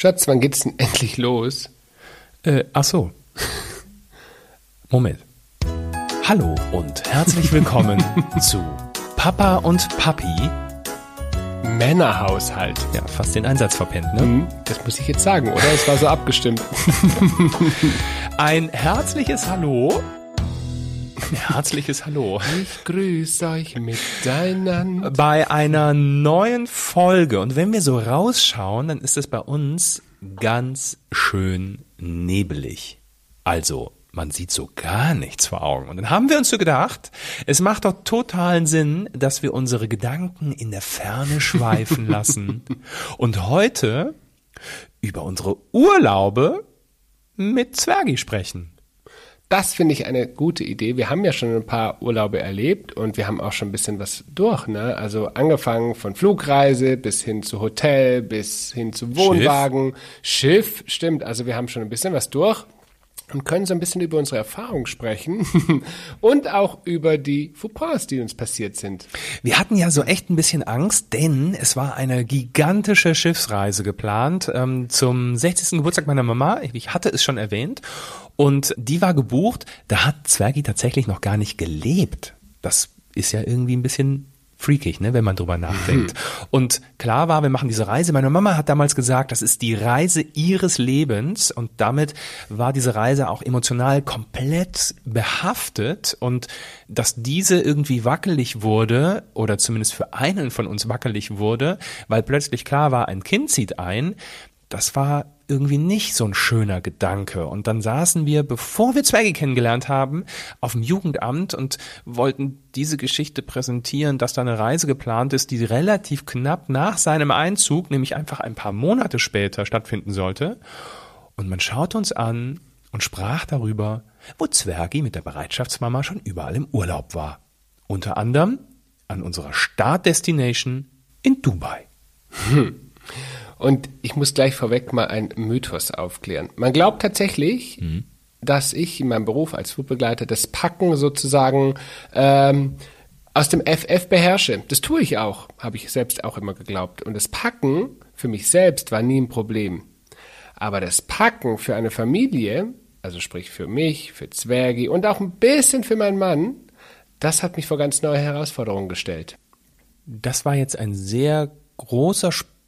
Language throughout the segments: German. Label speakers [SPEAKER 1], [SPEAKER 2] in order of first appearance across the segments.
[SPEAKER 1] Schatz, wann geht's denn endlich los?
[SPEAKER 2] Äh, ach so. Moment. Hallo und herzlich willkommen zu Papa und Papi.
[SPEAKER 1] Männerhaushalt.
[SPEAKER 2] Ja, fast den Einsatz verpennt, ne?
[SPEAKER 1] Hm, Das muss ich jetzt sagen, oder? Es war so abgestimmt.
[SPEAKER 2] Ein herzliches Hallo. Ein herzliches Hallo.
[SPEAKER 1] Ich grüße euch miteinander.
[SPEAKER 2] Bei einer neuen Folge. Und wenn wir so rausschauen, dann ist es bei uns ganz schön nebelig. Also, man sieht so gar nichts vor Augen. Und dann haben wir uns so gedacht, es macht doch totalen Sinn, dass wir unsere Gedanken in der Ferne schweifen lassen. Und heute über unsere Urlaube mit Zwergi sprechen.
[SPEAKER 1] Das finde ich eine gute Idee. Wir haben ja schon ein paar Urlaube erlebt und wir haben auch schon ein bisschen was durch. Ne? Also angefangen von Flugreise bis hin zu Hotel, bis hin zu Wohnwagen, Schiff. stimmt. Also wir haben schon ein bisschen was durch und können so ein bisschen über unsere Erfahrung sprechen und auch über die Fauxpas, die uns passiert sind.
[SPEAKER 2] Wir hatten ja so echt ein bisschen Angst, denn es war eine gigantische Schiffsreise geplant ähm, zum 60. Geburtstag meiner Mama. Ich hatte es schon erwähnt. Und die war gebucht. Da hat Zwergi tatsächlich noch gar nicht gelebt. Das ist ja irgendwie ein bisschen freakig, ne, wenn man drüber nachdenkt. Und klar war, wir machen diese Reise. Meine Mama hat damals gesagt, das ist die Reise ihres Lebens und damit war diese Reise auch emotional komplett behaftet und dass diese irgendwie wackelig wurde oder zumindest für einen von uns wackelig wurde, weil plötzlich klar war, ein Kind zieht ein, das war irgendwie nicht so ein schöner Gedanke. Und dann saßen wir, bevor wir Zwerge kennengelernt haben, auf dem Jugendamt und wollten diese Geschichte präsentieren, dass da eine Reise geplant ist, die relativ knapp nach seinem Einzug, nämlich einfach ein paar Monate später stattfinden sollte. Und man schaute uns an und sprach darüber, wo Zwergi mit der Bereitschaftsmama schon überall im Urlaub war. Unter anderem an unserer Startdestination in Dubai.
[SPEAKER 1] Und ich muss gleich vorweg mal einen Mythos aufklären. Man glaubt tatsächlich, dass ich in meinem Beruf als Flugbegleiter das Packen sozusagen ähm, aus dem FF beherrsche. Das tue ich auch, habe ich selbst auch immer geglaubt. Und das Packen für mich selbst war nie ein Problem. Aber das Packen für eine Familie, also sprich für mich, für Zwergi und auch ein bisschen für meinen Mann, das hat mich vor ganz neue Herausforderungen gestellt.
[SPEAKER 2] Das war jetzt ein sehr großer Sprung.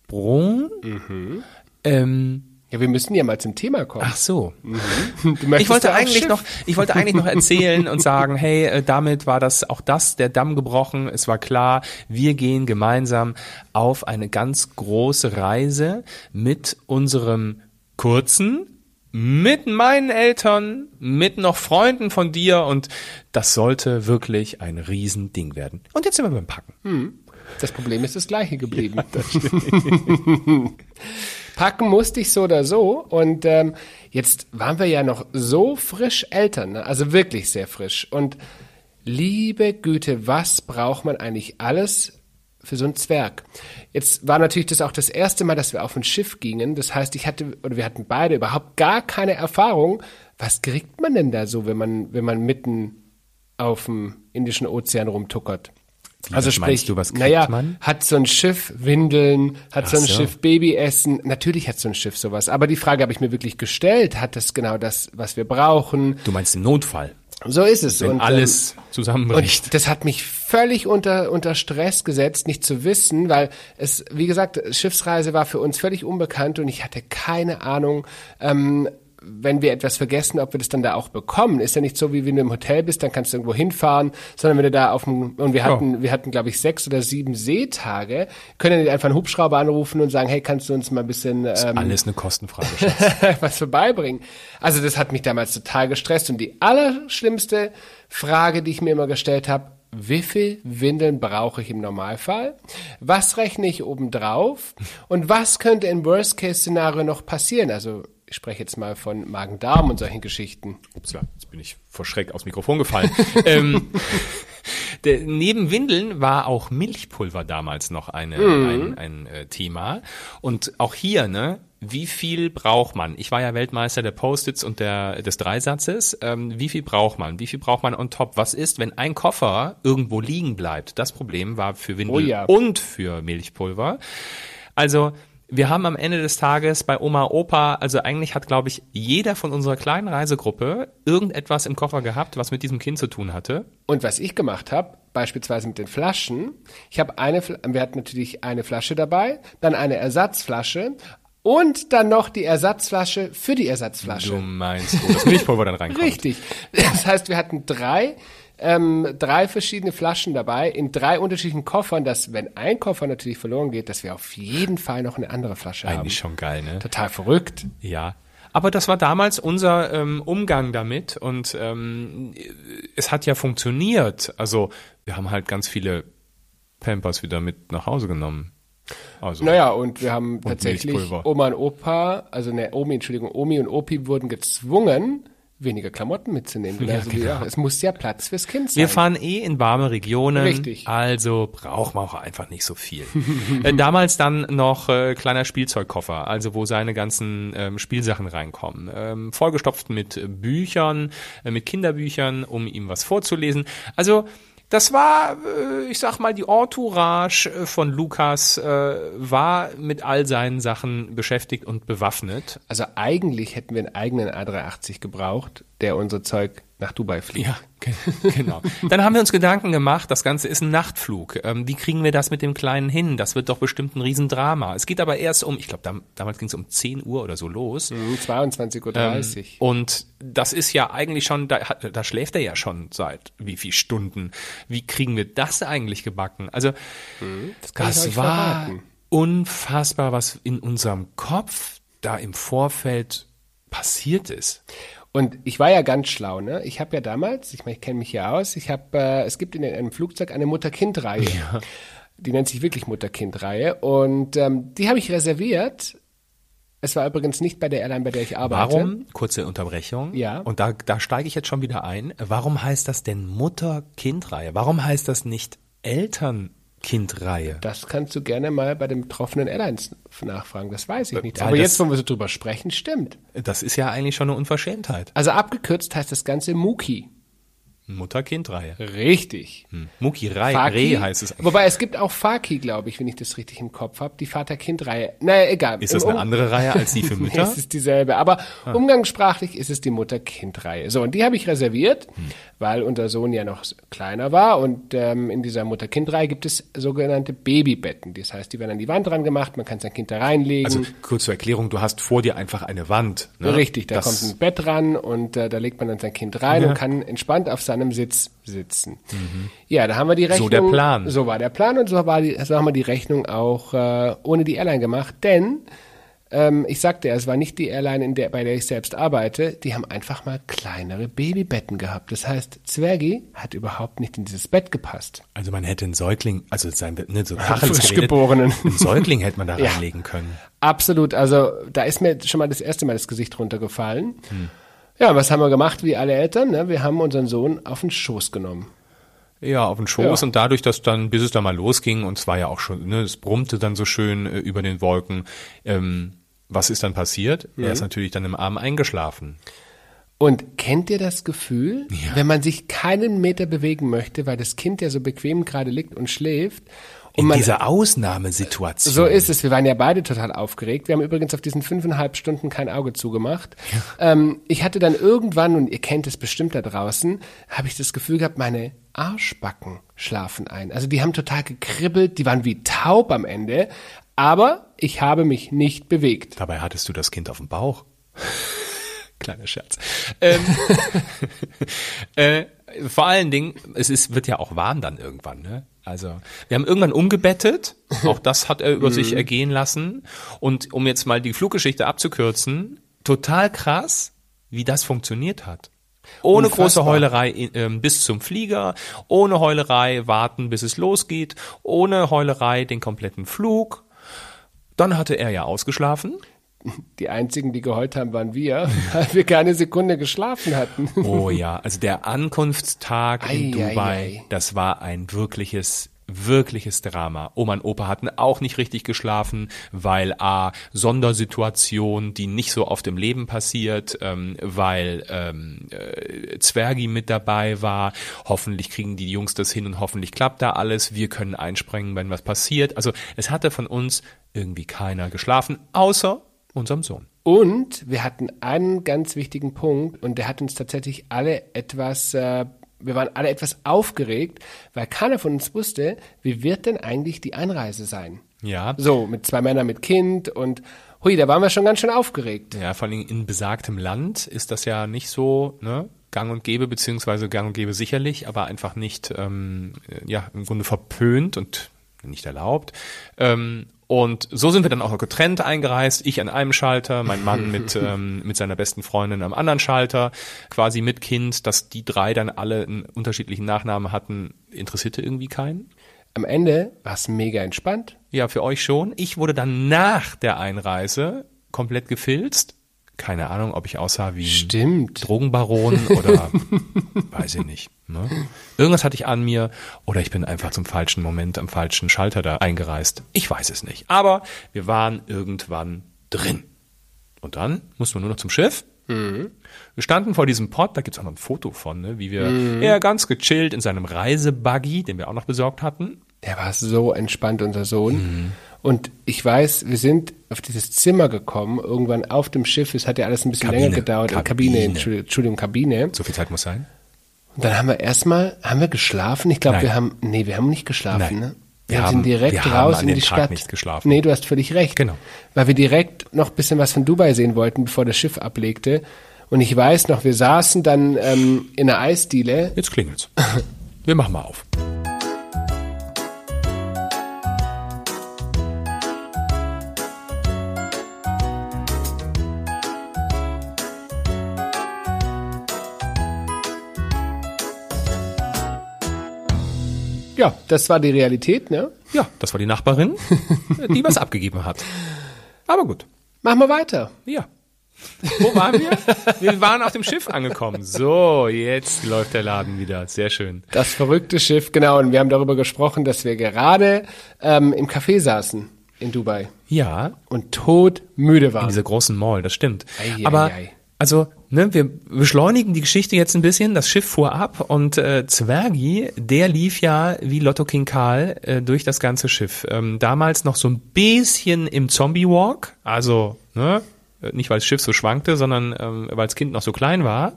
[SPEAKER 2] Ähm,
[SPEAKER 1] Ja, wir müssen ja mal zum Thema kommen.
[SPEAKER 2] ach so.
[SPEAKER 1] Du
[SPEAKER 2] Ich wollte eigentlich
[SPEAKER 1] Schiff.
[SPEAKER 2] noch, ich wollte eigentlich noch erzählen und sagen, hey, äh, damit war das auch das der Damm gebrochen. Es war klar, wir gehen gemeinsam auf eine ganz große Reise mit unserem kurzen, mit meinen Eltern, mit noch Freunden von dir und das sollte wirklich ein Riesending werden. Und jetzt sind wir beim Packen.
[SPEAKER 1] Das Problem ist das gleiche geblieben. Packen musste ich so oder so. Und ähm, jetzt waren wir ja noch so frisch Eltern, ne? also wirklich sehr frisch. Und liebe Güte, was braucht man eigentlich alles für so einen Zwerg? Jetzt war natürlich das auch das erste Mal, dass wir auf ein Schiff gingen. Das heißt, ich hatte oder wir hatten beide überhaupt gar keine Erfahrung. Was kriegt man denn da so, wenn man wenn man mitten auf dem Indischen Ozean rumtuckert? Also
[SPEAKER 2] was meinst
[SPEAKER 1] sprich,
[SPEAKER 2] du, was
[SPEAKER 1] naja,
[SPEAKER 2] man?
[SPEAKER 1] hat so ein Schiff Windeln, hat so ein
[SPEAKER 2] so.
[SPEAKER 1] Schiff Babyessen, natürlich hat so ein Schiff sowas. Aber die Frage habe ich mir wirklich gestellt, hat das genau das, was wir brauchen?
[SPEAKER 2] Du meinst im Notfall,
[SPEAKER 1] So ist es.
[SPEAKER 2] wenn
[SPEAKER 1] Und, ähm,
[SPEAKER 2] alles zusammenbricht.
[SPEAKER 1] und das hat mich völlig unter, unter Stress gesetzt, nicht zu wissen, weil es, wie gesagt, Schiffsreise war für uns völlig unbekannt und ich hatte keine Ahnung, ähm, wenn wir etwas vergessen, ob wir das dann da auch bekommen. Ist ja nicht so, wie wenn du im Hotel bist, dann kannst du irgendwo hinfahren, sondern wenn du da auf dem, und wir hatten, wir hatten, glaube ich, sechs oder sieben Seetage, können wir nicht einfach einen Hubschrauber anrufen und sagen, hey, kannst du uns mal ein bisschen, ähm,
[SPEAKER 2] Alles eine Kostenfrage.
[SPEAKER 1] Was vorbeibringen. Also das hat mich damals total gestresst. Und die allerschlimmste Frage, die ich mir immer gestellt habe, wie viel Windeln brauche ich im Normalfall? Was rechne ich obendrauf? Und was könnte im Worst-Case-Szenario noch passieren? Also ich spreche jetzt mal von Magen-Darm und solchen Geschichten.
[SPEAKER 2] Upsla, jetzt bin ich vor Schreck aufs Mikrofon gefallen. ähm, der, neben Windeln war auch Milchpulver damals noch eine, ein, ein äh, Thema. Und auch hier, ne, wie viel braucht man? Ich war ja Weltmeister der Post-its und der, des Dreisatzes. Ähm, wie viel braucht man? Wie viel braucht man on top? Was ist, wenn ein Koffer irgendwo liegen bleibt? Das Problem war für Windeln
[SPEAKER 1] Oh ja.
[SPEAKER 2] und für Milchpulver. Also, wir haben am Ende des Tages bei Oma Opa, also eigentlich hat, glaube ich, jeder von unserer kleinen Reisegruppe irgendetwas im Koffer gehabt, was mit diesem Kind zu tun hatte.
[SPEAKER 1] Und was ich gemacht habe, beispielsweise mit den Flaschen, ich habe eine, wir hatten natürlich eine Flasche dabei, dann eine Ersatzflasche und dann noch die Ersatzflasche für die Ersatzflasche.
[SPEAKER 2] Du meinst, wo das Milchpulver dann reinkommt.
[SPEAKER 1] Richtig. Das heißt, wir hatten drei ähm, drei verschiedene Flaschen dabei in drei unterschiedlichen Koffern, dass wenn ein Koffer natürlich verloren geht, dass wir auf jeden Fall noch eine andere Flasche
[SPEAKER 2] Eigentlich
[SPEAKER 1] haben.
[SPEAKER 2] Eigentlich schon geil, ne?
[SPEAKER 1] Total verrückt.
[SPEAKER 2] Ja. Aber das war damals unser ähm, Umgang damit und ähm, es hat ja funktioniert. Also wir haben halt ganz viele Pampers wieder mit nach Hause genommen.
[SPEAKER 1] Also, naja, und wir haben tatsächlich Oma und Opa, also ne, Omi, Entschuldigung, Omi und Opi wurden gezwungen, weniger Klamotten mitzunehmen. Ja, also, genau. ja, es muss ja Platz fürs Kind sein.
[SPEAKER 2] Wir fahren eh in warme Regionen.
[SPEAKER 1] Richtig.
[SPEAKER 2] Also braucht man auch einfach nicht so viel. äh, damals dann noch äh, kleiner Spielzeugkoffer, also wo seine ganzen ähm, Spielsachen reinkommen. Ähm, vollgestopft mit Büchern, äh, mit Kinderbüchern, um ihm was vorzulesen. Also das war, äh, ich sag mal, die Entourage äh, von Lukas äh, war mit all seinen Sachen beschäftigt und bewaffnet.
[SPEAKER 1] Also eigentlich hätten wir einen eigenen A380 gebraucht, der unser Zeug nach Dubai fliegt.
[SPEAKER 2] Ja, genau. Dann haben wir uns Gedanken gemacht, das Ganze ist ein Nachtflug. Ähm, wie kriegen wir das mit dem Kleinen hin? Das wird doch bestimmt ein Riesendrama. Es geht aber erst um, ich glaube, dam damals ging es um 10 Uhr oder so los.
[SPEAKER 1] Mhm, 22.30 Uhr.
[SPEAKER 2] Ähm, und das ist ja eigentlich schon, da, da schläft er ja schon seit wie viel Stunden. Wie kriegen wir das eigentlich gebacken? Also,
[SPEAKER 1] mhm, das, das war verraten.
[SPEAKER 2] unfassbar, was in unserem Kopf da im Vorfeld passiert ist.
[SPEAKER 1] Und ich war ja ganz schlau, ne? Ich habe ja damals, ich meine, ich kenne mich ja aus, ich habe, äh, es gibt in einem Flugzeug eine Mutter-Kind-Reihe. Ja. Die nennt sich wirklich Mutter-Kind-Reihe. Und ähm, die habe ich reserviert. Es war übrigens nicht bei der Airline, bei der ich arbeite.
[SPEAKER 2] Warum? Kurze Unterbrechung.
[SPEAKER 1] Ja.
[SPEAKER 2] Und da, da steige ich jetzt schon wieder ein. Warum heißt das denn Mutter-Kind-Reihe? Warum heißt das nicht Eltern Kindreihe?
[SPEAKER 1] Das kannst du gerne mal bei den betroffenen Airlines nachfragen. Das weiß ich nicht. Weil Aber jetzt, wo wir so drüber sprechen, stimmt.
[SPEAKER 2] Das ist ja eigentlich schon eine Unverschämtheit.
[SPEAKER 1] Also abgekürzt heißt das Ganze Muki.
[SPEAKER 2] Mutter-Kind-Reihe.
[SPEAKER 1] Richtig.
[SPEAKER 2] Hm. Muki Rei, Reh heißt es
[SPEAKER 1] eigentlich. Wobei es gibt auch Faki, glaube ich, wenn ich das richtig im Kopf habe, die Vater-Kind-Reihe. Naja, egal.
[SPEAKER 2] Ist das eine andere Reihe als die für Mütter?
[SPEAKER 1] nee, es ist dieselbe, aber ah. umgangssprachlich ist es die Mutter-Kind-Reihe. So, und die habe ich reserviert, hm. weil unser Sohn ja noch kleiner war und ähm, in dieser Mutter-Kind-Reihe gibt es sogenannte Babybetten. Das heißt, die werden an die Wand dran gemacht, man kann sein Kind da reinlegen. Also
[SPEAKER 2] kurz zur Erklärung, du hast vor dir einfach eine Wand. Ne?
[SPEAKER 1] Richtig, da das kommt ein Bett ran und äh, da legt man dann sein Kind rein ja. und kann entspannt auf seinem Sitz sitzen. Mhm. Ja, da haben wir die Rechnung.
[SPEAKER 2] So der Plan.
[SPEAKER 1] So war der Plan und so, war die, so haben wir die Rechnung auch äh, ohne die Airline gemacht, denn ähm, ich sagte ja, es war nicht die Airline, in der, bei der ich selbst arbeite, die haben einfach mal kleinere Babybetten gehabt. Das heißt, Zwergi hat überhaupt nicht in dieses Bett gepasst.
[SPEAKER 2] Also man hätte einen Säugling, also sein, ne, so
[SPEAKER 1] Frischgeborenen.
[SPEAKER 2] Einen Säugling hätte man da ja, reinlegen können.
[SPEAKER 1] Absolut, also da ist mir schon mal das erste Mal das Gesicht runtergefallen. Hm. Ja, was haben wir gemacht wie alle Eltern? Ne? Wir haben unseren Sohn auf den Schoß genommen.
[SPEAKER 2] Ja, auf den Schoß ja. und dadurch, dass dann, bis es da mal losging und es war ja auch schon, ne, es brummte dann so schön äh, über den Wolken. Ähm, was ist dann passiert? Mhm. Er ist natürlich dann im Arm eingeschlafen.
[SPEAKER 1] Und kennt ihr das Gefühl, ja. wenn man sich keinen Meter bewegen möchte, weil das Kind ja so bequem gerade liegt und schläft
[SPEAKER 2] in man, dieser Ausnahmesituation.
[SPEAKER 1] So ist es. Wir waren ja beide total aufgeregt. Wir haben übrigens auf diesen fünfeinhalb Stunden kein Auge zugemacht. Ja. Ähm, ich hatte dann irgendwann, und ihr kennt es bestimmt da draußen, habe ich das Gefühl gehabt, meine Arschbacken schlafen ein. Also die haben total gekribbelt, die waren wie taub am Ende. Aber ich habe mich nicht bewegt.
[SPEAKER 2] Dabei hattest du das Kind auf dem Bauch. Kleiner Scherz. Ähm, äh, vor allen Dingen, es ist, wird ja auch warm dann irgendwann, ne? Also, wir haben irgendwann umgebettet. Auch das hat er über sich mhm. ergehen lassen. Und um jetzt mal die Fluggeschichte abzukürzen, total krass, wie das funktioniert hat. Ohne Unfassbar. große Heulerei äh, bis zum Flieger, ohne Heulerei warten, bis es losgeht, ohne Heulerei den kompletten Flug. Dann hatte er ja ausgeschlafen.
[SPEAKER 1] Die einzigen, die geheult haben, waren wir, weil wir keine Sekunde geschlafen hatten.
[SPEAKER 2] Oh ja, also der Ankunftstag ei, in Dubai, ei, ei. das war ein wirkliches wirkliches Drama. Oma und Opa hatten auch nicht richtig geschlafen, weil a Sondersituation, die nicht so oft im Leben passiert, ähm, weil ähm, äh, Zwergi mit dabei war. Hoffentlich kriegen die Jungs das hin und hoffentlich klappt da alles. Wir können einspringen, wenn was passiert. Also es hatte von uns irgendwie keiner geschlafen, außer unserem Sohn.
[SPEAKER 1] Und wir hatten einen ganz wichtigen Punkt und der hat uns tatsächlich alle etwas äh, wir waren alle etwas aufgeregt, weil keiner von uns wusste, wie wird denn eigentlich die Einreise sein?
[SPEAKER 2] Ja.
[SPEAKER 1] So, mit zwei Männern mit Kind und hui, da waren wir schon ganz schön aufgeregt.
[SPEAKER 2] Ja, vor allem in besagtem Land ist das ja nicht so, ne? Gang und Gäbe, beziehungsweise Gang und Gäbe sicherlich, aber einfach nicht, ähm, ja, im Grunde verpönt und nicht erlaubt. Ähm, und so sind wir dann auch noch getrennt eingereist. Ich an einem Schalter, mein Mann mit, ähm, mit seiner besten Freundin am anderen Schalter, quasi mit Kind, dass die drei dann alle einen unterschiedlichen Nachnamen hatten, interessierte irgendwie keinen.
[SPEAKER 1] Am Ende war es mega entspannt.
[SPEAKER 2] Ja, für euch schon. Ich wurde dann nach der Einreise komplett gefilzt keine Ahnung, ob ich aussah wie
[SPEAKER 1] Stimmt.
[SPEAKER 2] Drogenbaron oder weiß ich nicht. Ne? Irgendwas hatte ich an mir oder ich bin einfach zum falschen Moment am falschen Schalter da eingereist. Ich weiß es nicht. Aber wir waren irgendwann drin. Und dann mussten wir nur noch zum Schiff. Mhm. Wir standen vor diesem Pott, da gibt's auch noch ein Foto von, ne, wie wir mhm. eher ganz gechillt in seinem Reisebuggy, den wir auch noch besorgt hatten.
[SPEAKER 1] Der war so entspannt, unser Sohn. Mhm. Und ich weiß, wir sind auf dieses Zimmer gekommen, irgendwann auf dem Schiff. Es hat ja alles ein bisschen Kabine, länger gedauert. Kabine. Kabine, Entschuldigung, Kabine.
[SPEAKER 2] So viel Zeit muss sein.
[SPEAKER 1] Und dann haben wir erstmal, haben wir geschlafen? Ich glaube, wir haben, nee, wir haben nicht geschlafen, Nein. ne? Wir, wir haben, sind direkt
[SPEAKER 2] wir
[SPEAKER 1] raus
[SPEAKER 2] haben
[SPEAKER 1] in die
[SPEAKER 2] Tag
[SPEAKER 1] Stadt.
[SPEAKER 2] nicht geschlafen.
[SPEAKER 1] Nee, du hast völlig recht.
[SPEAKER 2] Genau.
[SPEAKER 1] Weil wir direkt noch ein bisschen was von Dubai sehen wollten, bevor das Schiff ablegte. Und ich weiß noch, wir saßen dann ähm, in einer Eisdiele.
[SPEAKER 2] Jetzt klingelt's. wir machen mal auf.
[SPEAKER 1] Ja, das war die Realität, ne?
[SPEAKER 2] Ja, das war die Nachbarin, die was abgegeben hat. Aber gut.
[SPEAKER 1] Machen wir weiter.
[SPEAKER 2] Ja. Wo waren wir? Wir waren auf dem Schiff angekommen. So, jetzt läuft der Laden wieder. Sehr schön.
[SPEAKER 1] Das verrückte Schiff, genau. Und wir haben darüber gesprochen, dass wir gerade ähm, im Café saßen in Dubai.
[SPEAKER 2] Ja.
[SPEAKER 1] Und todmüde waren.
[SPEAKER 2] In dieser großen Mall, das stimmt. Ei, ei, Aber ei. Also, ne, wir beschleunigen die Geschichte jetzt ein bisschen. Das Schiff fuhr ab und äh, Zwergi, der lief ja wie Lotto King Karl äh, durch das ganze Schiff. Ähm, damals noch so ein bisschen im Zombie Walk, also ne, nicht weil das Schiff so schwankte, sondern ähm, weil das Kind noch so klein war.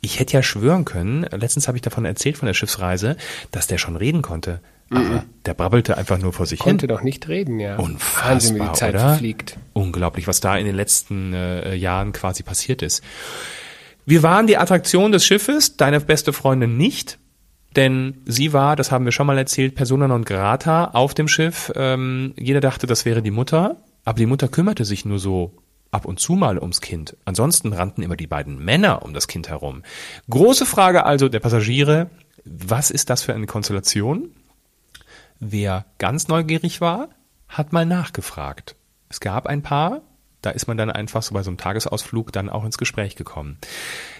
[SPEAKER 2] Ich hätte ja schwören können, letztens habe ich davon erzählt von der Schiffsreise, dass der schon reden konnte. Mhm. der brabbelte einfach nur vor sich
[SPEAKER 1] Konnte
[SPEAKER 2] hin.
[SPEAKER 1] Konnte doch nicht reden, ja.
[SPEAKER 2] Unfassbar, Wahnsinn, wie die Zeit oder? fliegt. Unglaublich, was da in den letzten äh, Jahren quasi passiert ist. Wir waren die Attraktion des Schiffes, deine beste Freundin nicht. Denn sie war, das haben wir schon mal erzählt, persona non grata auf dem Schiff. Ähm, jeder dachte, das wäre die Mutter. Aber die Mutter kümmerte sich nur so ab und zu mal ums Kind. Ansonsten rannten immer die beiden Männer um das Kind herum. Große Frage also der Passagiere, was ist das für eine Konstellation? Wer ganz neugierig war, hat mal nachgefragt. Es gab ein paar, da ist man dann einfach so bei so einem Tagesausflug dann auch ins Gespräch gekommen.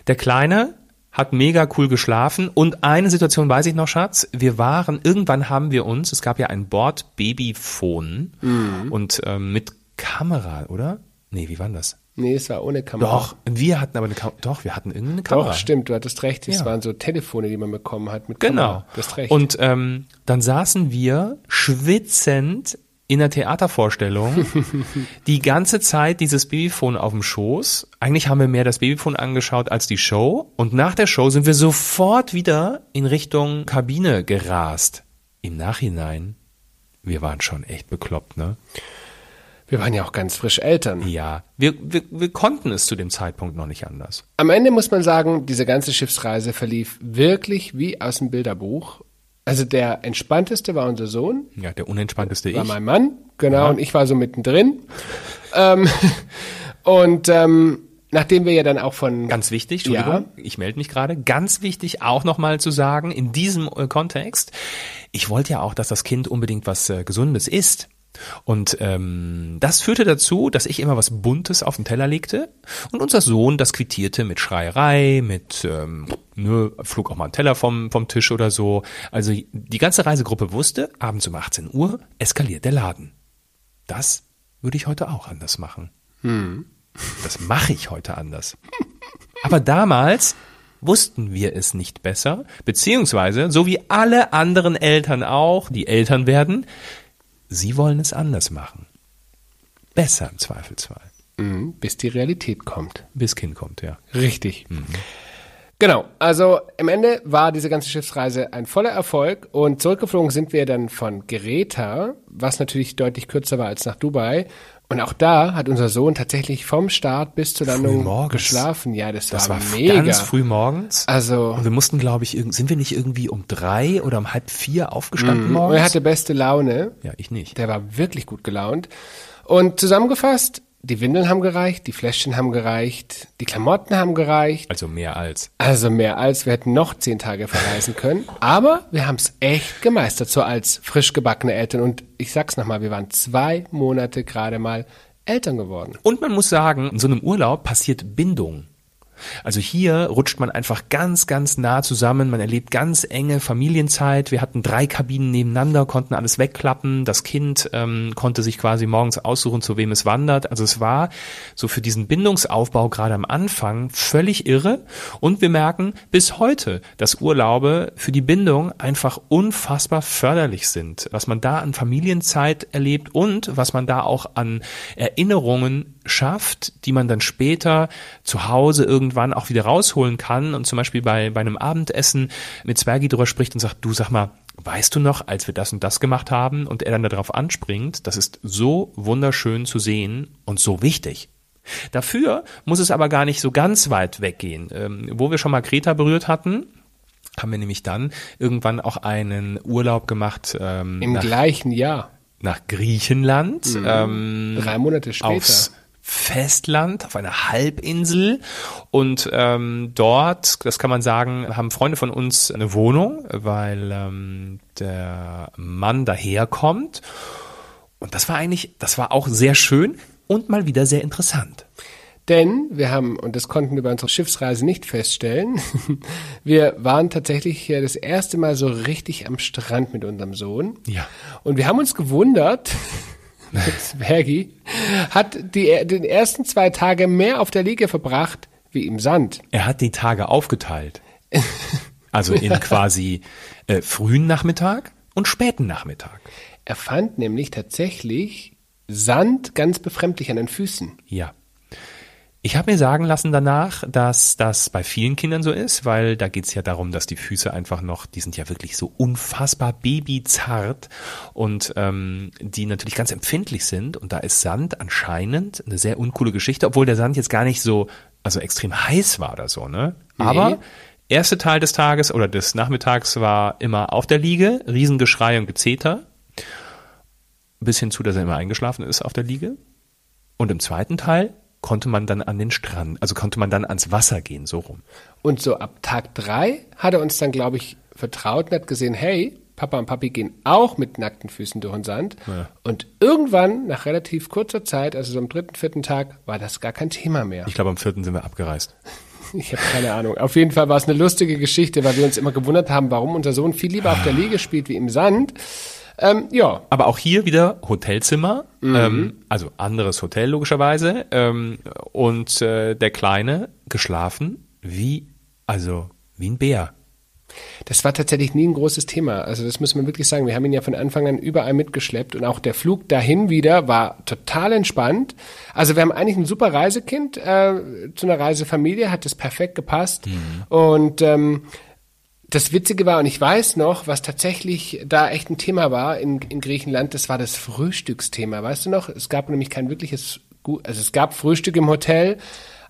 [SPEAKER 2] Der Kleine hat mega cool geschlafen und eine Situation weiß ich noch, Schatz. Wir waren, irgendwann haben wir uns, es gab ja ein Bord-Babyphone mhm. und ähm, mit Kamera, oder? Nee, wie war das?
[SPEAKER 1] Nee, es war ohne Kamera.
[SPEAKER 2] Doch, wir hatten aber eine Kamera. Doch, wir hatten irgendeine Kamera. Doch,
[SPEAKER 1] stimmt, du hattest recht. Es ja. waren so Telefone, die man bekommen hat mit
[SPEAKER 2] genau. Kamera. Genau.
[SPEAKER 1] Du hast recht.
[SPEAKER 2] Und ähm, dann saßen wir schwitzend in der Theatervorstellung die ganze Zeit dieses Babyphone auf dem Schoß. Eigentlich haben wir mehr das Babyphone angeschaut als die Show. Und nach der Show sind wir sofort wieder in Richtung Kabine gerast. Im Nachhinein, wir waren schon echt bekloppt, ne?
[SPEAKER 1] Wir waren ja auch ganz frisch Eltern.
[SPEAKER 2] Ja, wir, wir, wir konnten es zu dem Zeitpunkt noch nicht anders.
[SPEAKER 1] Am Ende muss man sagen, diese ganze Schiffsreise verlief wirklich wie aus dem Bilderbuch. Also der entspannteste war unser Sohn.
[SPEAKER 2] Ja, der unentspannteste
[SPEAKER 1] war
[SPEAKER 2] ich.
[SPEAKER 1] War mein Mann, genau, ja. und ich war so mittendrin. ähm, und ähm, nachdem wir ja dann auch von
[SPEAKER 2] ganz wichtig, Entschuldigung, ja. ich melde mich gerade, ganz wichtig auch nochmal zu sagen in diesem äh, Kontext, ich wollte ja auch, dass das Kind unbedingt was äh, Gesundes isst. Und ähm, das führte dazu, dass ich immer was Buntes auf den Teller legte und unser Sohn das quittierte mit Schreierei, mit ähm, ne, flog auch mal ein Teller vom, vom Tisch oder so. Also die ganze Reisegruppe wusste, abends um 18 Uhr eskaliert der Laden. Das würde ich heute auch anders machen. Hm. Das mache ich heute anders. Aber damals wussten wir es nicht besser, beziehungsweise, so wie alle anderen Eltern auch, die Eltern werden, sie wollen es anders machen. Besser im Zweifelsfall.
[SPEAKER 1] Mhm, bis die Realität kommt.
[SPEAKER 2] Bis Kind kommt, ja.
[SPEAKER 1] Richtig. Mhm. Genau, also im Ende war diese ganze Schiffsreise ein voller Erfolg und zurückgeflogen sind wir dann von Greta, was natürlich deutlich kürzer war als nach Dubai. Und auch da hat unser Sohn tatsächlich vom Start bis zur Landung geschlafen. Ja, das, das war, war mega.
[SPEAKER 2] ganz früh morgens.
[SPEAKER 1] Also
[SPEAKER 2] und wir mussten, glaube ich, sind wir nicht irgendwie um drei oder um halb vier aufgestanden morgens?
[SPEAKER 1] Und er hatte beste Laune.
[SPEAKER 2] Ja, ich nicht.
[SPEAKER 1] Der war wirklich gut gelaunt. Und zusammengefasst, die Windeln haben gereicht, die Fläschchen haben gereicht, die Klamotten haben gereicht.
[SPEAKER 2] Also mehr als.
[SPEAKER 1] Also mehr als. Wir hätten noch zehn Tage verreisen können. Aber wir haben es echt gemeistert, so als frisch gebackene Eltern. Und ich sag's nochmal, wir waren zwei Monate gerade mal Eltern geworden.
[SPEAKER 2] Und man muss sagen, in so einem Urlaub passiert Bindung. Also hier rutscht man einfach ganz, ganz nah zusammen. Man erlebt ganz enge Familienzeit. Wir hatten drei Kabinen nebeneinander, konnten alles wegklappen. Das Kind ähm, konnte sich quasi morgens aussuchen, zu wem es wandert. Also es war so für diesen Bindungsaufbau gerade am Anfang völlig irre. Und wir merken bis heute, dass Urlaube für die Bindung einfach unfassbar förderlich sind. Was man da an Familienzeit erlebt und was man da auch an Erinnerungen schafft, die man dann später zu Hause irgendwann auch wieder rausholen kann und zum Beispiel bei, bei einem Abendessen mit Zwergi drüber spricht und sagt, du sag mal, weißt du noch, als wir das und das gemacht haben und er dann darauf anspringt, das ist so wunderschön zu sehen und so wichtig. Dafür muss es aber gar nicht so ganz weit weggehen. Ähm, wo wir schon mal Kreta berührt hatten, haben wir nämlich dann irgendwann auch einen Urlaub gemacht.
[SPEAKER 1] Ähm, Im gleichen Jahr.
[SPEAKER 2] Nach Griechenland.
[SPEAKER 1] Mhm. Ähm, Drei Monate später.
[SPEAKER 2] Aufs, Festland, auf einer Halbinsel. Und ähm, dort, das kann man sagen, haben Freunde von uns eine Wohnung, weil ähm, der Mann daherkommt. Und das war eigentlich, das war auch sehr schön und mal wieder sehr interessant.
[SPEAKER 1] Denn wir haben, und das konnten wir bei unserer Schiffsreise nicht feststellen, wir waren tatsächlich das erste Mal so richtig am Strand mit unserem Sohn.
[SPEAKER 2] Ja.
[SPEAKER 1] Und wir haben uns gewundert, Bergi, hat die, den ersten zwei Tage mehr auf der Liege verbracht wie im Sand.
[SPEAKER 2] Er hat die Tage aufgeteilt. Also in quasi äh, frühen Nachmittag und späten Nachmittag.
[SPEAKER 1] Er fand nämlich tatsächlich Sand ganz befremdlich an den Füßen.
[SPEAKER 2] Ja. Ich habe mir sagen lassen danach, dass das bei vielen Kindern so ist, weil da geht's ja darum, dass die Füße einfach noch, die sind ja wirklich so unfassbar babyzart und ähm, die natürlich ganz empfindlich sind. Und da ist Sand anscheinend eine sehr uncoole Geschichte, obwohl der Sand jetzt gar nicht so, also extrem heiß war oder so, ne? Nee. Aber erste Teil des Tages oder des Nachmittags war immer auf der Liege, Riesengeschrei und Gezeter. Bis hin zu, dass er immer eingeschlafen ist auf der Liege. Und im zweiten Teil konnte man dann an den Strand, also konnte man dann ans Wasser gehen, so rum.
[SPEAKER 1] Und so ab Tag drei hat er uns dann, glaube ich, vertraut und hat gesehen, hey, Papa und Papi gehen auch mit nackten Füßen durch den Sand. Ja. Und irgendwann, nach relativ kurzer Zeit, also so am dritten, vierten Tag, war das gar kein Thema mehr.
[SPEAKER 2] Ich glaube, am vierten sind wir abgereist.
[SPEAKER 1] Ich habe keine Ahnung. Auf jeden Fall war es eine lustige Geschichte, weil wir uns immer gewundert haben, warum unser Sohn viel lieber auf der Liege spielt wie im Sand. Ähm, ja.
[SPEAKER 2] Aber auch hier wieder Hotelzimmer, mhm. ähm, also anderes Hotel logischerweise. Ähm, und äh, der Kleine geschlafen wie, also wie ein Bär.
[SPEAKER 1] Das war tatsächlich nie ein großes Thema. Also das muss man wirklich sagen. Wir haben ihn ja von Anfang an überall mitgeschleppt und auch der Flug dahin wieder war total entspannt. Also wir haben eigentlich ein super Reisekind äh, zu einer Reisefamilie, hat das perfekt gepasst mhm. und ähm, das Witzige war, und ich weiß noch, was tatsächlich da echt ein Thema war in, in Griechenland, das war das Frühstücksthema. Weißt du noch? Es gab nämlich kein wirkliches, also es gab Frühstück im Hotel,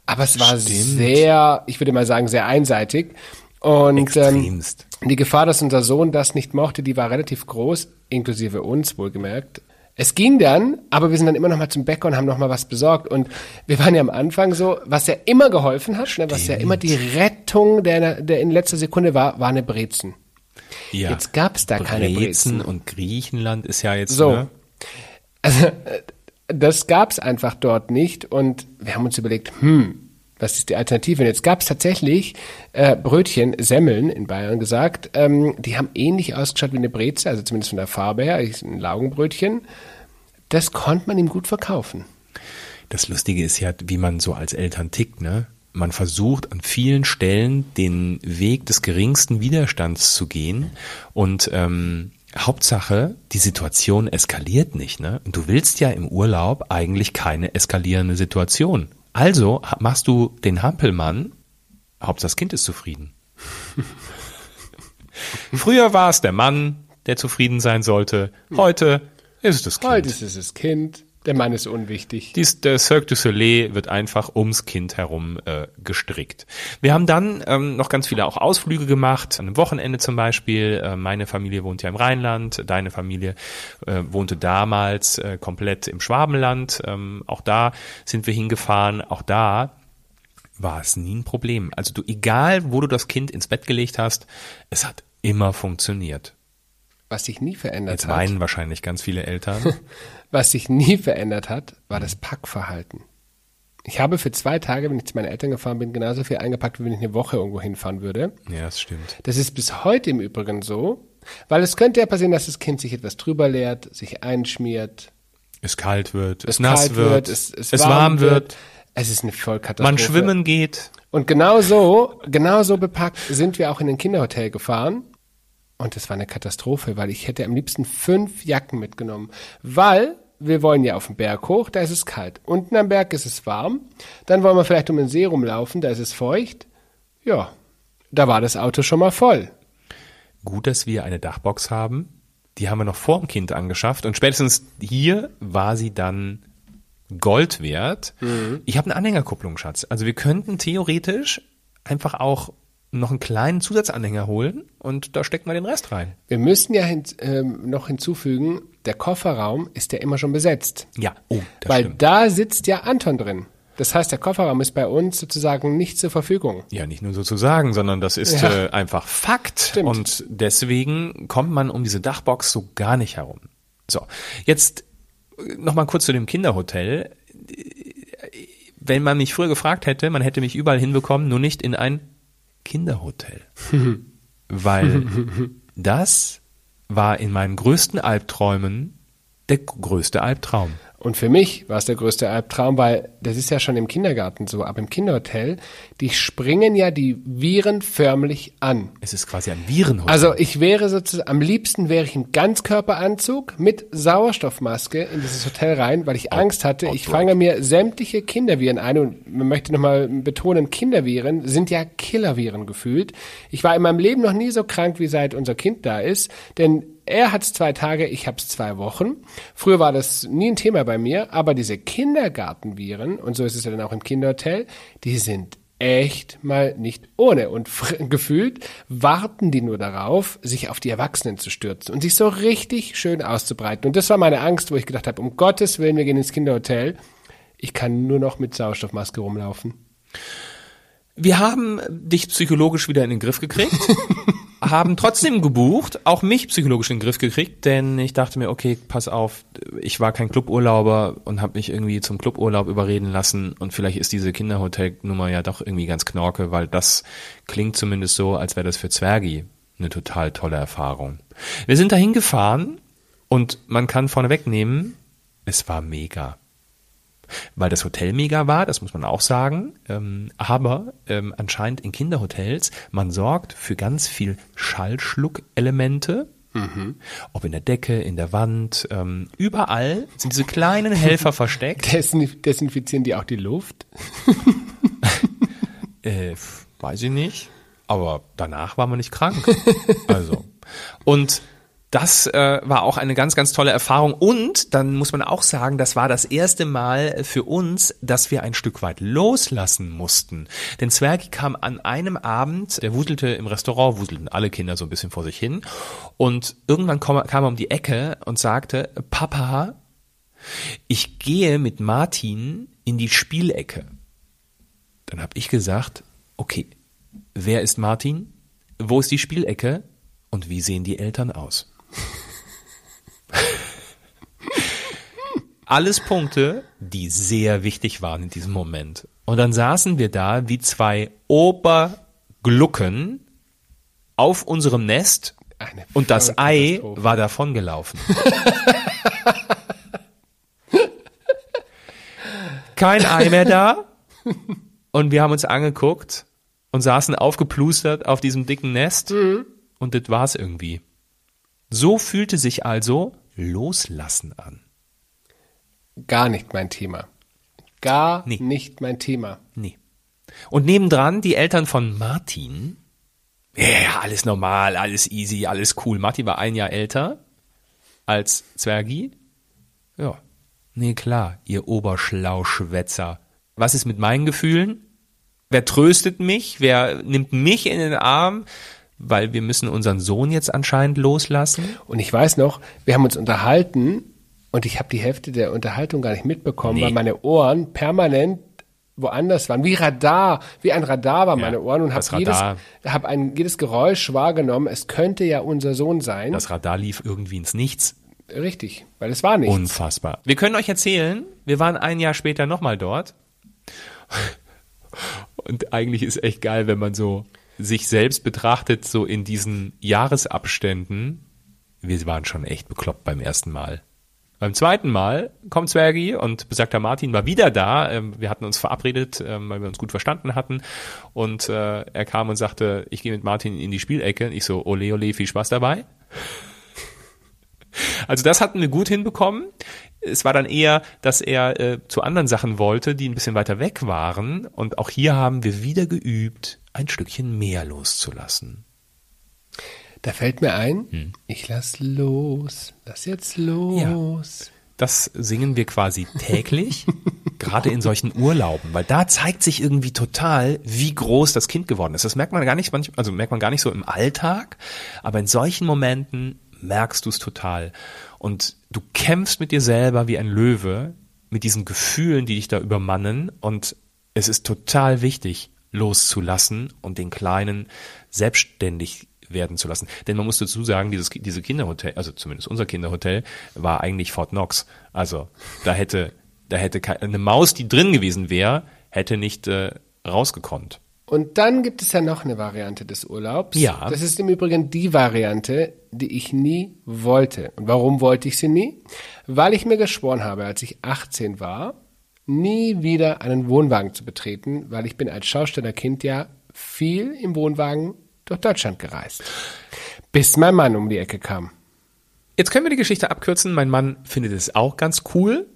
[SPEAKER 1] aber es war Stimmt. sehr, ich würde mal sagen, sehr einseitig. Und ähm, die Gefahr, dass unser Sohn das nicht mochte, die war relativ groß, inklusive uns wohlgemerkt. Es ging dann, aber wir sind dann immer noch mal zum Bäcker und haben noch mal was besorgt. Und wir waren ja am Anfang so, was ja immer geholfen hat, ne, was ja immer die Rettung der, der in letzter Sekunde war, war eine Brezen.
[SPEAKER 2] Ja.
[SPEAKER 1] Jetzt gab's da Brezen keine Brezen.
[SPEAKER 2] und Griechenland ist ja jetzt
[SPEAKER 1] so. Ne? Also das gab's einfach dort nicht und wir haben uns überlegt, hm, Was ist die Alternative? Und jetzt gab es tatsächlich äh, Brötchen, Semmeln in Bayern gesagt, ähm, die haben ähnlich ausgeschaut wie eine Breze, also zumindest von der Farbe her, ein Laugenbrötchen. Das konnte man ihm gut verkaufen.
[SPEAKER 2] Das Lustige ist ja, wie man so als Eltern tickt, ne? Man versucht an vielen Stellen den Weg des geringsten Widerstands zu gehen und ähm, Hauptsache, die Situation eskaliert nicht, ne? Und du willst ja im Urlaub eigentlich keine eskalierende Situation. Also machst du den Hampelmann, Hauptsache das Kind ist zufrieden. Früher war es der Mann, der zufrieden sein sollte. Heute ist es das Kind.
[SPEAKER 1] Heute ist es das Kind. Der Mann ist unwichtig.
[SPEAKER 2] Dies, der Cirque du Soleil wird einfach ums Kind herum äh, gestrickt. Wir haben dann ähm, noch ganz viele auch Ausflüge gemacht, an einem Wochenende zum Beispiel. Äh, meine Familie wohnt ja im Rheinland, deine Familie äh, wohnte damals äh, komplett im Schwabenland. Ähm, auch da sind wir hingefahren. Auch da war es nie ein Problem. Also du, egal wo du das Kind ins Bett gelegt hast, es hat immer funktioniert.
[SPEAKER 1] Was sich nie verändert
[SPEAKER 2] Jetzt
[SPEAKER 1] hat.
[SPEAKER 2] weinen wahrscheinlich ganz viele Eltern.
[SPEAKER 1] Was sich nie verändert hat, war das Packverhalten. Ich habe für zwei Tage, wenn ich zu meinen Eltern gefahren bin, genauso viel eingepackt, wie wenn ich eine Woche irgendwo hinfahren würde.
[SPEAKER 2] ja, das stimmt.
[SPEAKER 1] Das ist bis heute im Übrigen so, weil es könnte ja passieren, dass das Kind sich etwas drüber leert, sich einschmiert,
[SPEAKER 2] Es kalt wird, es,
[SPEAKER 1] es
[SPEAKER 2] nass wird,
[SPEAKER 1] wird, es, es,
[SPEAKER 2] es
[SPEAKER 1] warm, wird. Es ist eine Vollkatastrophe.
[SPEAKER 2] man schwimmen geht.
[SPEAKER 1] Und genau so, genau so bepackt sind wir auch in ein Kinderhotel gefahren. Und das war eine Katastrophe, weil ich hätte am liebsten fünf Jacken mitgenommen. Weil wir wollen ja auf den Berg hoch, da ist es kalt. Unten am Berg ist es warm. Dann wollen wir vielleicht um den See rumlaufen, da ist es feucht. Ja, da war das Auto schon mal voll.
[SPEAKER 2] Gut, dass wir eine Dachbox haben. Die haben wir noch vor dem Kind angeschafft und spätestens hier war sie dann Gold wert. Ich habe eine Anhängerkupplung, Schatz. Also wir könnten theoretisch einfach auch noch einen kleinen Zusatzanhänger holen und da steckt man den Rest rein.
[SPEAKER 1] Wir müssen ja hin, ähm, noch hinzufügen, der Kofferraum ist ja immer schon besetzt.
[SPEAKER 2] Ja, oh, das
[SPEAKER 1] weil
[SPEAKER 2] stimmt.
[SPEAKER 1] da sitzt ja Anton drin. Das heißt, der Kofferraum ist bei uns sozusagen nicht zur Verfügung.
[SPEAKER 2] Ja, nicht nur sozusagen, sondern das ist
[SPEAKER 1] Ja.
[SPEAKER 2] äh, einfach Fakt.
[SPEAKER 1] Stimmt.
[SPEAKER 2] Und deswegen kommt man um diese Dachbox so gar nicht herum. So, jetzt nochmal kurz zu dem Kinderhotel. Wenn man mich früher gefragt hätte, man hätte mich überall hinbekommen, nur nicht in ein Kinderhotel. Weil das war in meinen größten Albträumen der größte Albtraum.
[SPEAKER 1] Und für mich war es der größte Albtraum, weil das ist ja schon im Kindergarten so, aber im Kinderhotel, die springen ja die Viren förmlich an.
[SPEAKER 2] Es ist quasi ein Virenhotel.
[SPEAKER 1] Also ich wäre sozusagen, am liebsten wäre ich im Ganzkörperanzug mit Sauerstoffmaske in dieses Hotel rein, weil ich Angst hatte, ich fange mir sämtliche Kinderviren ein und man möchte nochmal betonen, Kinderviren sind ja Killerviren gefühlt. Ich war in meinem Leben noch nie so krank, wie seit unser Kind da ist, denn er hat's zwei Tage, ich hab's zwei Wochen. Früher war das nie ein Thema bei mir, aber diese Kindergartenviren, und so ist es ja dann auch im Kinderhotel, die sind echt mal nicht ohne. Und gefühlt warten die nur darauf, sich auf die Erwachsenen zu stürzen und sich so richtig schön auszubreiten. Und das war meine Angst, wo ich gedacht habe, um Gottes Willen, wir gehen ins Kinderhotel. Ich kann nur noch mit Sauerstoffmaske rumlaufen.
[SPEAKER 2] Wir haben dich psychologisch wieder in den Griff gekriegt, haben trotzdem gebucht, auch mich psychologisch in den Griff gekriegt, denn ich dachte mir, okay, pass auf, ich war kein Cluburlauber und habe mich irgendwie zum Cluburlaub überreden lassen und vielleicht ist diese Kinderhotelnummer ja doch irgendwie ganz knorke, weil das klingt zumindest so, als wäre das für Zwergi eine total tolle Erfahrung. Wir sind dahin gefahren und man kann vorneweg nehmen, es war mega weil das Hotel mega war, das muss man auch sagen. Ähm, aber ähm, anscheinend in Kinderhotels, man sorgt für ganz viel Schallschluckelemente. Ob in der Decke, in der Wand, ähm, überall sind diese kleinen Helfer versteckt.
[SPEAKER 1] Desin desinfizieren die auch die Luft?
[SPEAKER 2] Äh, weiß ich nicht. Aber danach war man nicht krank. Also. Und das äh, war auch eine ganz, ganz tolle Erfahrung. Und dann muss man auch sagen, das war das erste Mal für uns, dass wir ein Stück weit loslassen mussten. Denn Zwergi kam an einem Abend, der wuselte im Restaurant, wuselten alle Kinder so ein bisschen vor sich hin. Und irgendwann kam, kam er um die Ecke und sagte, Papa, ich gehe mit Martin in die Spielecke. Dann habe ich gesagt, okay, wer ist Martin? Wo ist die Spielecke? Und wie sehen die Eltern aus? Alles Punkte, die sehr wichtig waren in diesem Moment. Und dann saßen wir da wie zwei Oberglucken auf unserem Nest und das Ei war davongelaufen. Kein Ei mehr da. Und wir haben uns angeguckt und saßen aufgeplustert auf diesem dicken Nest. Und das war's irgendwie. So fühlte sich also Loslassen an.
[SPEAKER 1] Gar nicht mein Thema. Gar
[SPEAKER 2] Nee.
[SPEAKER 1] nicht mein Thema.
[SPEAKER 2] Nee. Und nebendran die Eltern von Martin. Ja, ja, alles normal, alles easy, alles cool. Martin war ein Jahr älter als Zwergi. Ja. Nee, klar, ihr Oberschlauschwätzer. Was ist mit meinen Gefühlen? Wer tröstet mich? Wer nimmt mich in den Arm? Weil wir müssen unseren Sohn jetzt anscheinend loslassen.
[SPEAKER 1] Und ich weiß noch, wir haben uns unterhalten und ich habe die Hälfte der Unterhaltung gar nicht mitbekommen,
[SPEAKER 2] Nee.
[SPEAKER 1] weil meine Ohren permanent woanders waren. Wie Radar, wie ein Radar waren meine Ohren und habe jedes, hab ein, jedes Geräusch wahrgenommen. Es könnte ja unser Sohn sein.
[SPEAKER 2] Das Radar lief irgendwie ins Nichts.
[SPEAKER 1] Richtig, weil es war nichts.
[SPEAKER 2] Unfassbar. Wir können euch erzählen, wir waren ein Jahr später nochmal dort. Und eigentlich ist echt geil, wenn man so sich selbst betrachtet, so in diesen Jahresabständen. Wir waren schon echt bekloppt beim ersten Mal. Beim zweiten Mal kommt Zwergi und besagter Martin war wieder da. Ähm, Wir hatten uns verabredet, ähm, weil wir uns gut verstanden hatten. Und äh, er kam und sagte, ich gehe mit Martin in die Spielecke. Ich so, ole, ole, viel Spaß dabei. Also das hatten wir gut hinbekommen. Es war dann eher, dass er äh, zu anderen Sachen wollte, die ein bisschen weiter weg waren. Und auch hier haben wir wieder geübt, ein Stückchen mehr loszulassen.
[SPEAKER 1] Da fällt mir ein,
[SPEAKER 2] Hm.
[SPEAKER 1] ich lass los, lass jetzt los.
[SPEAKER 2] Das singen wir quasi täglich, gerade in solchen Urlauben, weil da zeigt sich irgendwie total, wie groß das Kind geworden ist. Das merkt man gar nicht, manch- also merkt man gar nicht so im Alltag, aber in solchen Momenten merkst du es total. Und du kämpfst mit dir selber wie ein Löwe, mit diesen Gefühlen, die dich da übermannen. Und es ist total wichtig, loszulassen und den Kleinen selbstständig werden zu lassen. Denn man muss dazu sagen, dieses, diese Kinderhotel, also zumindest unser Kinderhotel, war eigentlich Fort Knox. Also da hätte, da hätte eine Maus, die drin gewesen wäre, hätte nicht äh, rausgekonnt.
[SPEAKER 1] Und dann gibt es ja noch eine Variante des Urlaubs.
[SPEAKER 2] Ja.
[SPEAKER 1] Das ist im Übrigen die Variante, die ich nie wollte. Und warum wollte ich sie nie? Weil ich mir geschworen habe, als ich 18 war, nie wieder einen Wohnwagen zu betreten, weil ich bin als Schaustellerkind ja viel im Wohnwagen durch Deutschland gereist. Bis mein Mann um die Ecke kam.
[SPEAKER 2] Jetzt können wir die Geschichte abkürzen. Mein Mann findet es auch ganz cool.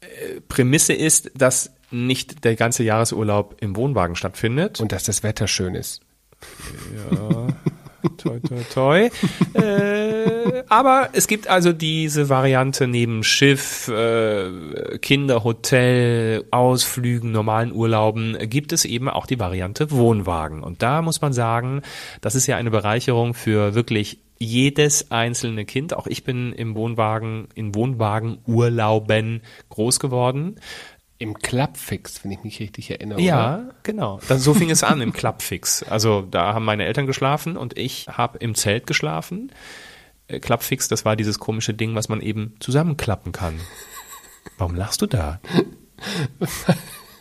[SPEAKER 2] Äh, Prämisse ist, dass nicht der ganze Jahresurlaub im Wohnwagen stattfindet.
[SPEAKER 1] Und dass das Wetter schön ist.
[SPEAKER 2] Toi, toi, toi. äh, aber es gibt also diese Variante neben Schiff, äh, Kinderhotel, Ausflügen, normalen Urlauben, gibt es eben auch die Variante Wohnwagen. Und da muss man sagen, das ist ja eine Bereicherung für wirklich jedes einzelne Kind. Auch ich bin im Wohnwagen, in Wohnwagen-Urlauben groß geworden.
[SPEAKER 1] Im Clubfix, wenn ich mich richtig erinnere. oder?
[SPEAKER 2] Ja, genau. Dann, so fing es an im Clubfix. Also da haben meine Eltern geschlafen und ich habe im Zelt geschlafen. Äh, Clubfix, das war dieses komische Ding, was man eben zusammenklappen kann. Warum lachst du da?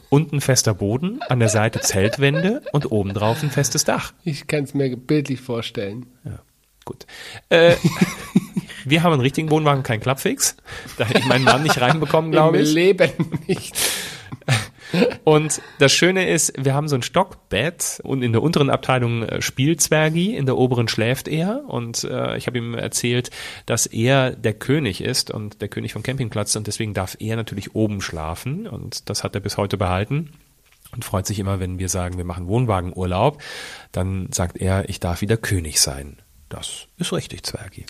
[SPEAKER 2] Unten fester Boden, an der Seite Zeltwände und obendrauf ein festes Dach.
[SPEAKER 1] Ich kann es mir bildlich vorstellen.
[SPEAKER 2] Ja, gut. Äh, wir haben einen richtigen Wohnwagen, kein Clubfix. Da hätte ich meinen Mann nicht reinbekommen, glaube
[SPEAKER 1] Im
[SPEAKER 2] ich.
[SPEAKER 1] Leben nicht.
[SPEAKER 2] Und das Schöne ist, wir haben so ein Stockbett und in der unteren Abteilung äh, spielt Zwergi, in der oberen schläft er und äh, ich habe ihm erzählt, dass er der König ist und der König vom Campingplatz und deswegen darf er natürlich oben schlafen und das hat er bis heute behalten und freut sich immer, wenn wir sagen, wir machen Wohnwagenurlaub, dann sagt er, ich darf wieder König sein. Das ist richtig, Zwergi.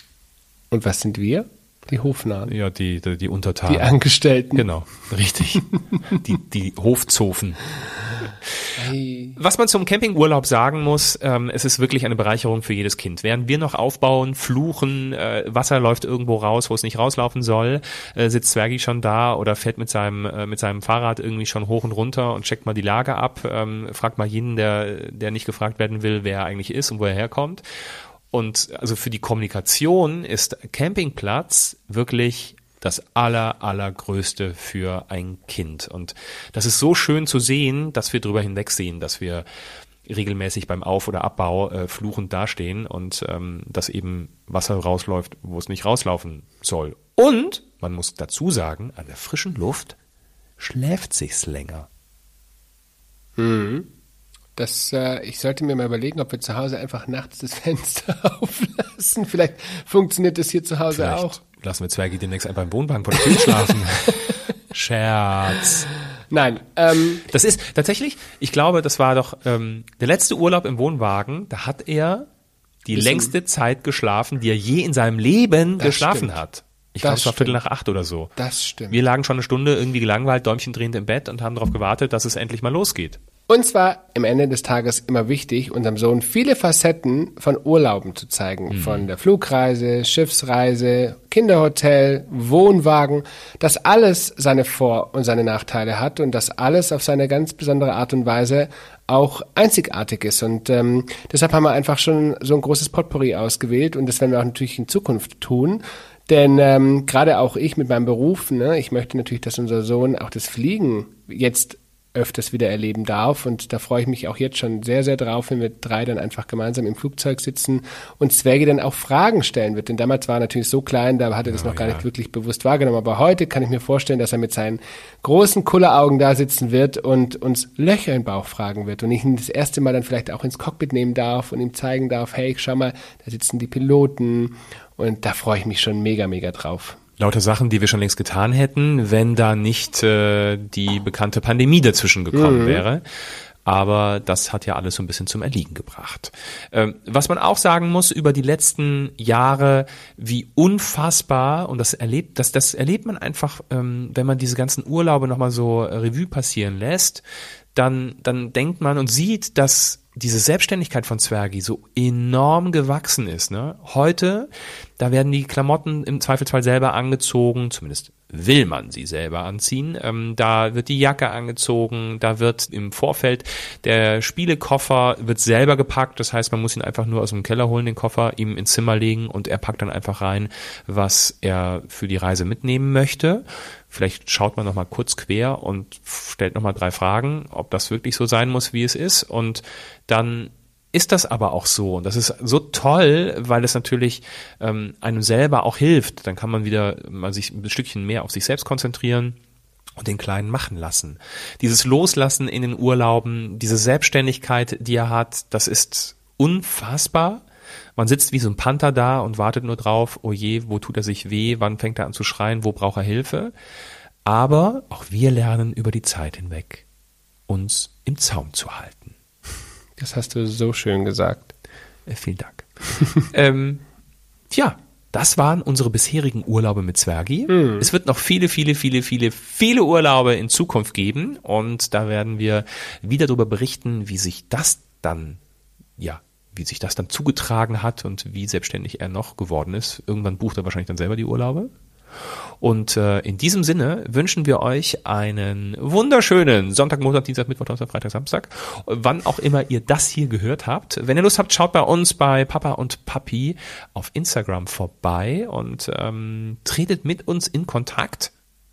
[SPEAKER 1] Und was sind wir? Die Hofnahen.
[SPEAKER 2] Ja, die, die, die Untertanen.
[SPEAKER 1] Die Angestellten.
[SPEAKER 2] Genau, richtig. die, die Hofzofen.
[SPEAKER 1] Hey.
[SPEAKER 2] Was man zum Campingurlaub sagen muss, ähm, es ist wirklich eine Bereicherung für jedes Kind. Während wir noch aufbauen, fluchen, äh, Wasser läuft irgendwo raus, wo es nicht rauslaufen soll, äh, sitzt Zwergi schon da oder fährt mit seinem, äh, mit seinem Fahrrad irgendwie schon hoch und runter und checkt mal die Lage ab, ähm, fragt mal jeden, der, der nicht gefragt werden will, wer er eigentlich ist und wo er herkommt. Und also für die Kommunikation ist Campingplatz wirklich das aller, allergrößte für ein Kind. Und das ist so schön zu sehen, dass wir drüber hinwegsehen, dass wir regelmäßig beim Auf- oder Abbau äh, fluchend dastehen und ähm, dass eben Wasser rausläuft, wo es nicht rauslaufen soll. Und man muss dazu sagen, an der frischen Luft schläft sich's länger.
[SPEAKER 1] Mhm. Das, äh, ich sollte mir mal überlegen, ob wir zu Hause einfach nachts das Fenster auflassen. Vielleicht funktioniert das hier zu Hause
[SPEAKER 2] Vielleicht
[SPEAKER 1] auch.
[SPEAKER 2] lassen wir Zwergi demnächst einfach im Wohnwagen vor der Tür schlafen. Scherz.
[SPEAKER 1] Nein, ähm,
[SPEAKER 2] Das ist tatsächlich, ich glaube, das war doch ähm, der letzte Urlaub im Wohnwagen, da hat er die längste Zeit geschlafen, die er je in seinem Leben geschlafen
[SPEAKER 1] stimmt.
[SPEAKER 2] hat. Ich glaube, es war Viertel nach acht oder so.
[SPEAKER 1] das stimmt.
[SPEAKER 2] Wir lagen schon eine Stunde irgendwie gelangweilt, Däumchen drehend im Bett und haben darauf gewartet, dass es endlich mal losgeht.
[SPEAKER 1] Uns war am Ende des Tages immer wichtig, unserem Sohn viele Facetten von Urlauben zu zeigen. Von der Flugreise, Schiffsreise, Kinderhotel, Wohnwagen, dass alles seine Vor- und seine Nachteile hat und dass alles auf seine ganz besondere Art und Weise auch einzigartig ist. Und ähm, deshalb haben wir einfach schon so ein großes Potpourri ausgewählt und das werden wir auch natürlich in Zukunft tun. Denn ähm, gerade auch ich mit meinem Beruf, ne, ich möchte natürlich, dass unser Sohn auch das Fliegen jetzt öfters wieder erleben darf. Und da freue ich mich auch jetzt schon sehr, sehr drauf, wenn wir drei dann einfach gemeinsam im Flugzeug sitzen und Zwerge dann auch Fragen stellen wird. Denn damals war er natürlich so klein, da hat er das noch gar nicht wirklich bewusst wahrgenommen. Aber heute kann ich mir vorstellen, dass er mit seinen großen Kulleraugen da sitzen wird und uns Löcher im Bauch fragen wird. Und ich ihn das erste Mal dann vielleicht auch ins Cockpit nehmen darf und ihm zeigen darf, hey, schau mal, da sitzen die Piloten. Und da freue ich mich schon mega, mega drauf.
[SPEAKER 2] Lauter Sachen, die wir schon längst getan hätten, wenn da nicht äh, die bekannte Pandemie dazwischen gekommen wäre. Aber das hat ja alles so ein bisschen zum Erliegen gebracht. Ähm, was man auch sagen muss über die letzten Jahre, wie unfassbar, und das erlebt, das, das erlebt man einfach, ähm, wenn man diese ganzen Urlaube nochmal so äh, Revue passieren lässt, dann, dann denkt man und sieht, dass diese Selbstständigkeit von Zwergi so enorm gewachsen ist. Ne? Heute, da werden die Klamotten im Zweifelsfall selber angezogen, zumindest will man sie selber anziehen. Ähm, da wird die Jacke angezogen, da wird im Vorfeld der Spielekoffer wird selber gepackt. Das heißt, man muss ihn einfach nur aus dem Keller holen, den Koffer, ihm ins Zimmer legen und er packt dann einfach rein, was er für die Reise mitnehmen möchte. Vielleicht schaut man noch mal kurz quer und stellt noch mal drei Fragen, ob das wirklich so sein muss, wie es ist. Und dann ist das aber auch so. Und das ist so toll, weil es natürlich ähm, einem selber auch hilft. Dann kann man wieder mal sich ein Stückchen mehr auf sich selbst konzentrieren und den Kleinen machen lassen. Dieses Loslassen in den Urlauben, diese Selbstständigkeit, die er hat, das ist unfassbar. Man sitzt wie so ein Panther da und wartet nur drauf, oh je, wo tut er sich weh, wann fängt er an zu schreien, wo braucht er Hilfe. Aber auch wir lernen über die Zeit hinweg, uns im Zaum zu halten.
[SPEAKER 1] Das hast du so schön gesagt.
[SPEAKER 2] Äh, vielen Dank. ähm, tja, das waren unsere bisherigen Urlaube mit Zwergi. Es wird noch viele, viele, viele, viele, viele Urlaube in Zukunft geben und da werden wir wieder darüber berichten, wie sich das dann, ja, wie sich das dann zugetragen hat und wie selbstständig er noch geworden ist. Irgendwann bucht er wahrscheinlich dann selber die Urlaube. Und äh, in diesem Sinne wünschen wir euch einen wunderschönen Sonntag, Montag, Dienstag, Mittwoch, Donnerstag, Freitag, Samstag, wann auch immer ihr das hier gehört habt. Wenn ihr Lust habt, schaut bei uns bei Papa und Papi auf Instagram vorbei und ähm, tretet mit uns in Kontakt,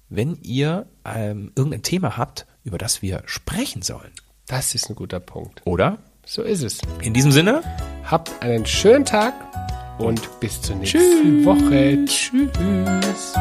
[SPEAKER 2] wenn ihr ähm, irgendein Thema habt, über das wir sprechen sollen.
[SPEAKER 1] Das ist ein guter Punkt.
[SPEAKER 2] Oder?
[SPEAKER 1] So ist es.
[SPEAKER 2] In diesem Sinne,
[SPEAKER 1] Habt einen schönen Tag und bis zur nächsten Woche. Tschüss.